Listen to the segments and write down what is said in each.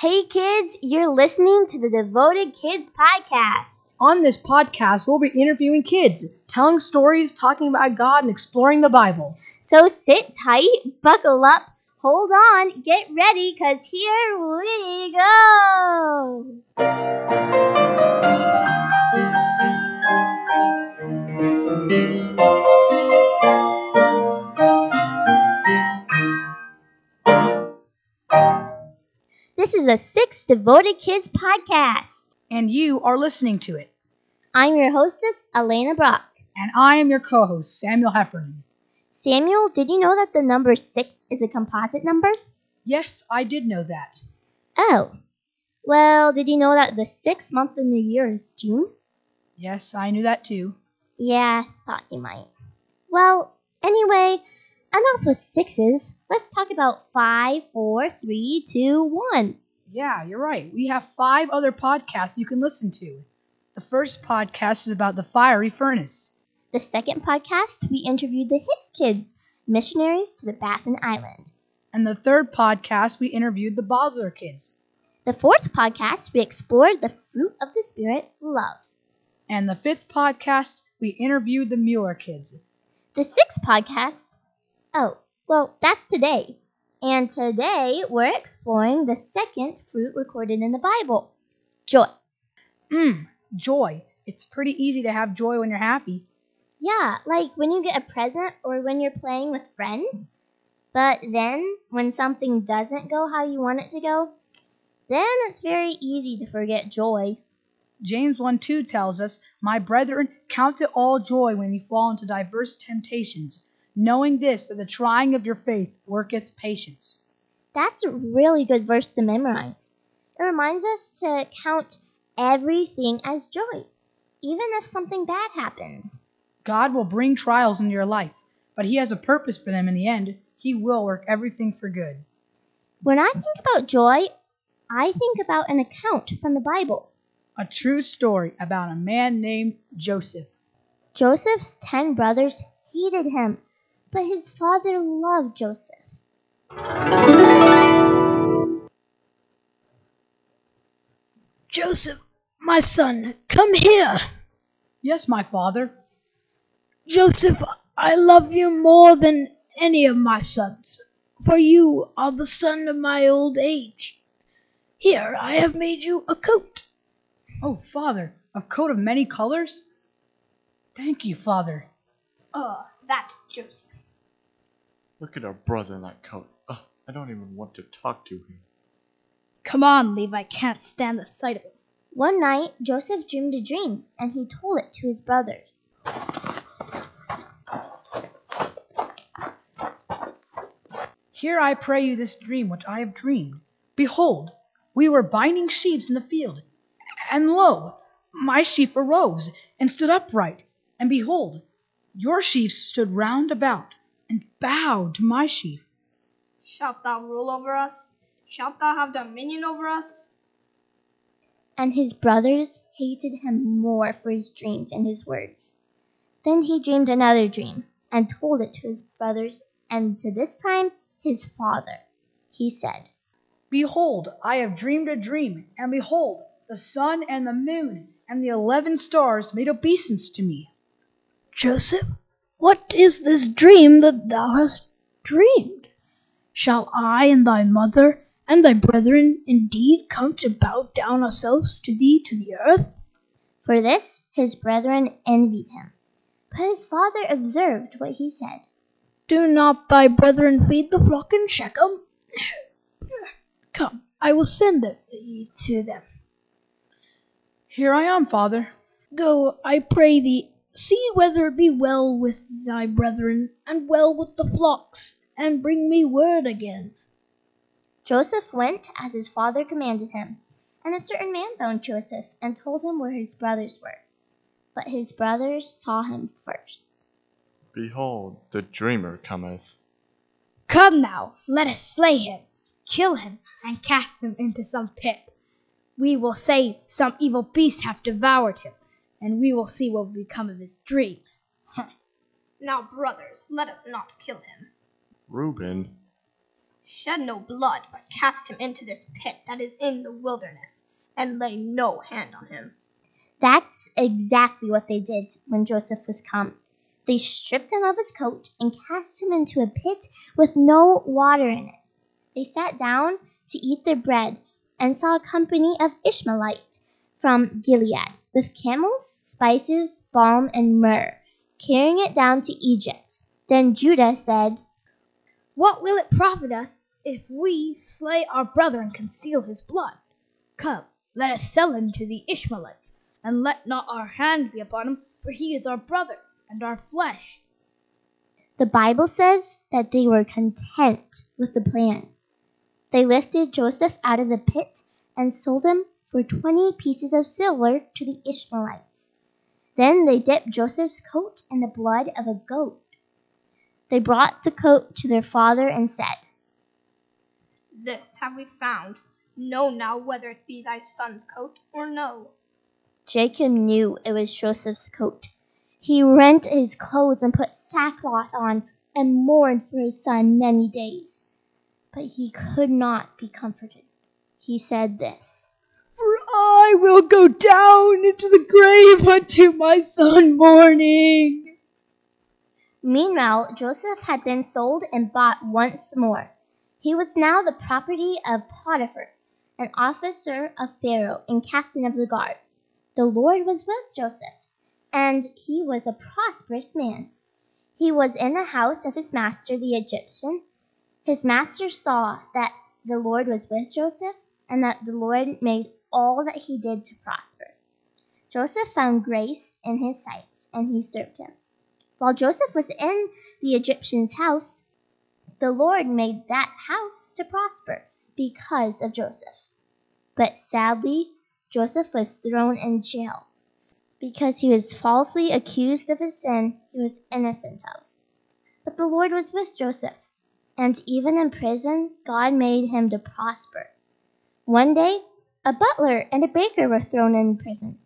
Hey kids, you're listening to the Devoted Kids podcast. On this podcast, we'll be interviewing kids, telling stories, talking about God, and exploring the Bible. So sit tight, buckle up, hold on, get ready, because here we go. This is a Six Devoted Kids podcast. And you are listening to it. I'm your hostess, Elena Brock. And I am your co host, Samuel Heffernan. Samuel, did you know that the number six is a composite number? Yes, I did know that. Oh. Well, did you know that the sixth month in the year is June? Yes, I knew that too. Yeah, thought you might. Well, anyway, enough with sixes. Let's talk about five, four, three, two, one. Yeah, you're right. We have five other podcasts you can listen to. The first podcast is about the fiery furnace. The second podcast, we interviewed the Hits Kids, missionaries to the Baffin Island. And the third podcast, we interviewed the Bosler kids. The fourth podcast, we explored the fruit of the Spirit, love. And the fifth podcast, we interviewed the Mueller kids. The sixth podcast, oh, well, that's today. And today we're exploring the second fruit recorded in the Bible joy. Mmm, joy. It's pretty easy to have joy when you're happy. Yeah, like when you get a present or when you're playing with friends. But then, when something doesn't go how you want it to go, then it's very easy to forget joy. James 1 2 tells us, My brethren, count it all joy when you fall into diverse temptations, knowing this, that the trying of your faith worketh patience. That's a really good verse to memorize. It reminds us to count everything as joy, even if something bad happens. God will bring trials into your life, but He has a purpose for them in the end. He will work everything for good. When I think about joy, I think about an account from the Bible. A true story about a man named Joseph. Joseph's ten brothers hated him, but his father loved Joseph. Joseph, my son, come here. Yes, my father. Joseph, I love you more than any of my sons, for you are the son of my old age. Here, I have made you a coat. Oh, father, a coat of many colors? Thank you, father. Ah, uh, that Joseph. Look at our brother in that coat. Ugh, I don't even want to talk to him. Come on, Levi I can't stand the sight of him. One night, Joseph dreamed a dream, and he told it to his brothers. Hear I pray you this dream which I have dreamed. Behold, we were binding sheaves in the field, and lo, my sheaf arose and stood upright, and behold, your sheaves stood round about and bowed to my sheaf. Shalt thou rule over us? Shalt thou have dominion over us? And his brothers hated him more for his dreams and his words. Then he dreamed another dream and told it to his brothers, and to this time his father. He said, Behold, I have dreamed a dream, and behold, the sun and the moon and the eleven stars made obeisance to me. Joseph, what is this dream that thou hast dreamed? Shall I and thy mother and thy brethren indeed come to bow down ourselves to thee to the earth? For this his brethren envied him. But his father observed what he said. Do not thy brethren feed the flock in Shechem? Come, I will send thee to them. Here I am, father. Go, I pray thee, see whether it be well with thy brethren, and well with the flocks, and bring me word again. Joseph went as his father commanded him, and a certain man found Joseph and told him where his brothers were. But his brothers saw him first. Behold, the dreamer cometh. Come now, let us slay him, kill him, and cast him into some pit. We will say some evil beast hath devoured him, and we will see what will become of his dreams. now, brothers, let us not kill him. Reuben, Shed no blood, but cast him into this pit that is in the wilderness, and lay no hand on him. That's exactly what they did when Joseph was come. They stripped him of his coat and cast him into a pit with no water in it. They sat down to eat their bread and saw a company of Ishmaelites from Gilead with camels, spices, balm, and myrrh, carrying it down to Egypt. Then Judah said, What will it profit us if we slay our brother and conceal his blood? Come, let us sell him to the Ishmaelites, and let not our hand be upon him, for he is our brother and our flesh. The Bible says that they were content with the plan. They lifted Joseph out of the pit and sold him for 20 pieces of silver to the Ishmaelites. Then they dipped Joseph's coat in the blood of a goat. They brought the coat to their father and said, This have we found. Know now whether it be thy son's coat or no. Jacob knew it was Joseph's coat. He rent his clothes and put sackcloth on and mourned for his son many days. But he could not be comforted. He said this For I will go down into the grave unto my son mourning. Meanwhile, Joseph had been sold and bought once more. He was now the property of Potiphar, an officer of Pharaoh and captain of the guard. The Lord was with Joseph, and he was a prosperous man. He was in the house of his master the Egyptian. His master saw that the Lord was with Joseph, and that the Lord made all that he did to prosper. Joseph found grace in his sight, and he served him. While Joseph was in the Egyptian's house, the Lord made that house to prosper because of Joseph. But sadly, Joseph was thrown in jail because he was falsely accused of a sin he was innocent of. But the Lord was with Joseph, and even in prison, God made him to prosper. One day, a butler and a baker were thrown in prison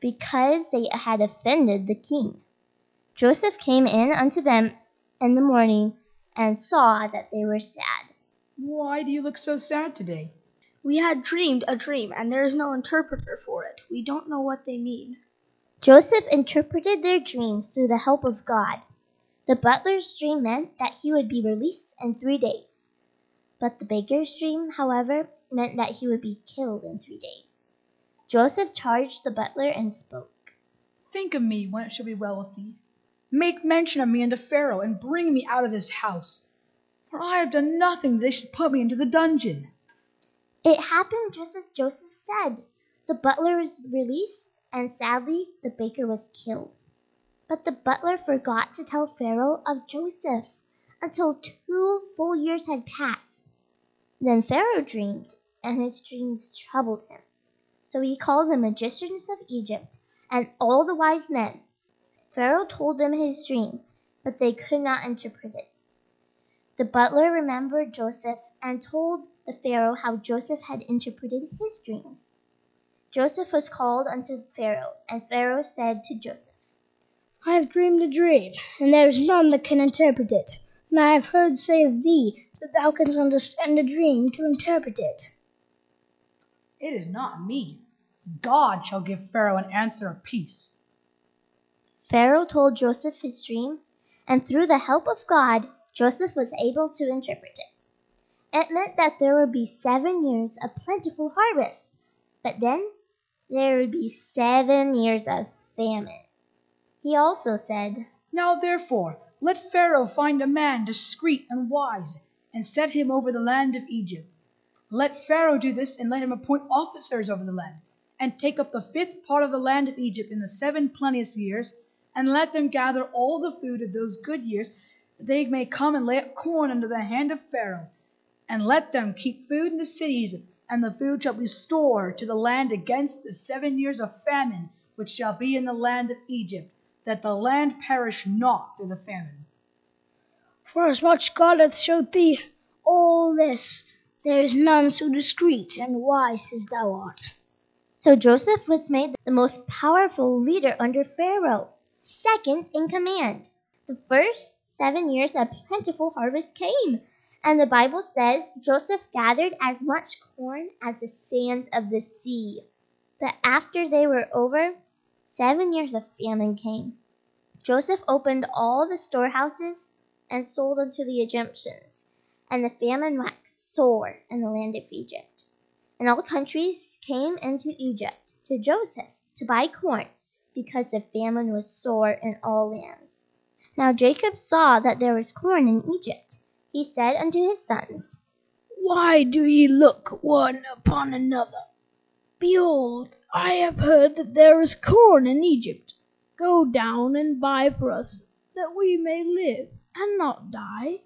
because they had offended the king. Joseph came in unto them in the morning and saw that they were sad. Why do you look so sad today? We had dreamed a dream, and there is no interpreter for it. We don't know what they mean. Joseph interpreted their dreams through the help of God. The butler's dream meant that he would be released in three days. But the baker's dream, however, meant that he would be killed in three days. Joseph charged the butler and spoke. Think of me when it shall be well with thee. Make mention of me unto Pharaoh, and bring me out of this house. For I have done nothing that they should put me into the dungeon. It happened just as Joseph said. The butler was released, and sadly, the baker was killed. But the butler forgot to tell Pharaoh of Joseph until two full years had passed. Then Pharaoh dreamed, and his dreams troubled him. So he called the magicians of Egypt and all the wise men. Pharaoh told them his dream, but they could not interpret it. The butler remembered Joseph and told the Pharaoh how Joseph had interpreted his dreams. Joseph was called unto Pharaoh, and Pharaoh said to Joseph, I have dreamed a dream, and there is none that can interpret it. And I have heard say of thee that thou canst understand a dream to interpret it. It is not me. God shall give Pharaoh an answer of peace. Pharaoh told Joseph his dream, and through the help of God, Joseph was able to interpret it. It meant that there would be seven years of plentiful harvest, but then there would be seven years of famine. He also said, Now therefore, let Pharaoh find a man discreet and wise, and set him over the land of Egypt. Let Pharaoh do this, and let him appoint officers over the land, and take up the fifth part of the land of Egypt in the seven plenteous years, and let them gather all the food of those good years, that they may come and lay up corn under the hand of Pharaoh. And let them keep food in the cities, and the food shall be stored to the land against the seven years of famine which shall be in the land of Egypt, that the land perish not through the famine. Forasmuch God hath showed thee all this, there is none so discreet and wise as thou art. So Joseph was made the most powerful leader under Pharaoh, second in command. The first seven years of plentiful harvest came, And the Bible says Joseph gathered as much corn as the sand of the sea. But after they were over, seven years of famine came. Joseph opened all the storehouses and sold unto the Egyptians, and the famine waxed sore in the land of Egypt. And all countries came into Egypt to Joseph to buy corn, because the famine was sore in all lands. Now Jacob saw that there was corn in Egypt. He said unto his sons, Why do ye look one upon another? Behold, I have heard that there is corn in Egypt. Go down and buy for us, that we may live and not die.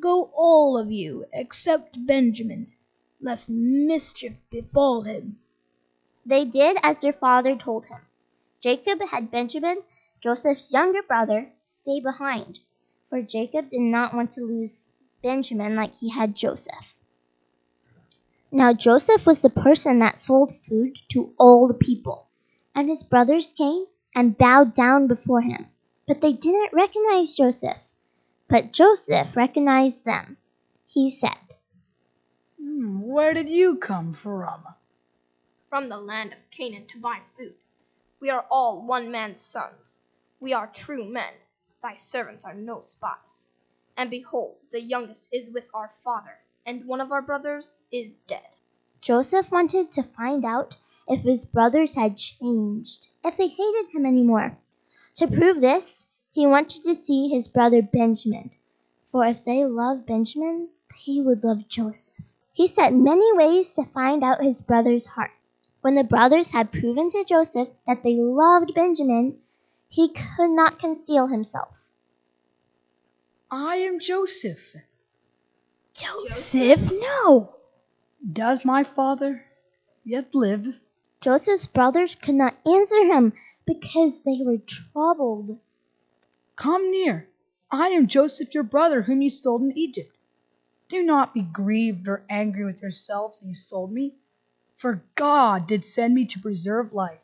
Go all of you, except Benjamin, lest mischief befall him. They did as their father told him. Jacob had Benjamin, Joseph's younger brother, stay behind, for Jacob did not want to lose Benjamin like he had Joseph. Now Joseph was the person that sold food to all the people, and his brothers came and bowed down before him. But they didn't recognize Joseph. But Joseph recognized them. He said, Hmm, where did you come from? From the land of Canaan to buy food. We are all one man's sons. We are true men. Thy servants are no spies. And behold, the youngest is with our father, and one of our brothers is dead. Joseph wanted to find out if his brothers had changed, if they hated him anymore. To prove this, he wanted to see his brother Benjamin, for if they loved Benjamin, they would love Joseph. He set many ways to find out his brother's heart. When the brothers had proven to Joseph that they loved Benjamin, he could not conceal himself. I am Joseph. Joseph, no. Does my father yet live? Joseph's brothers could not answer him because they were troubled. Come near. I am Joseph your brother, whom you sold in Egypt. Do not be grieved or angry with yourselves that you sold me, for God did send me to preserve life.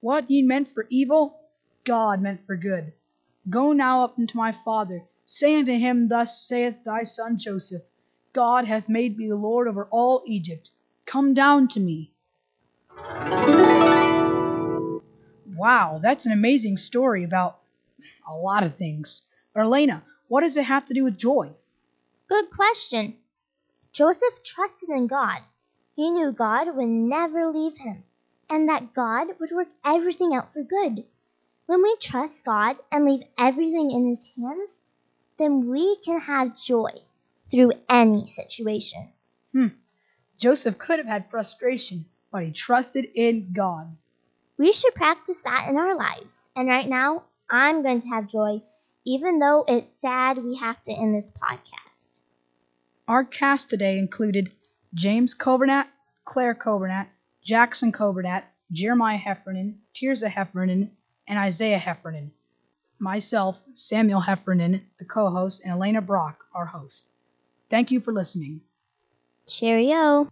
What ye meant for evil, God meant for good. Go now up unto my father. Say unto him, Thus saith thy son Joseph God hath made me the Lord over all Egypt. Come down to me. Wow, that's an amazing story about a lot of things. But Elena, what does it have to do with joy? Good question. Joseph trusted in God. He knew God would never leave him and that God would work everything out for good. When we trust God and leave everything in His hands, then we can have joy through any situation. Hmm. Joseph could have had frustration, but he trusted in God. We should practice that in our lives. And right now, I'm going to have joy, even though it's sad we have to end this podcast. Our cast today included James Coburnat, Claire Coburnat, Jackson Coburnat, Jeremiah Heffernan, Tirza Heffernan, and Isaiah Heffernan. Myself, Samuel Heffernan, the co host, and Elena Brock, our host. Thank you for listening. Cheerio.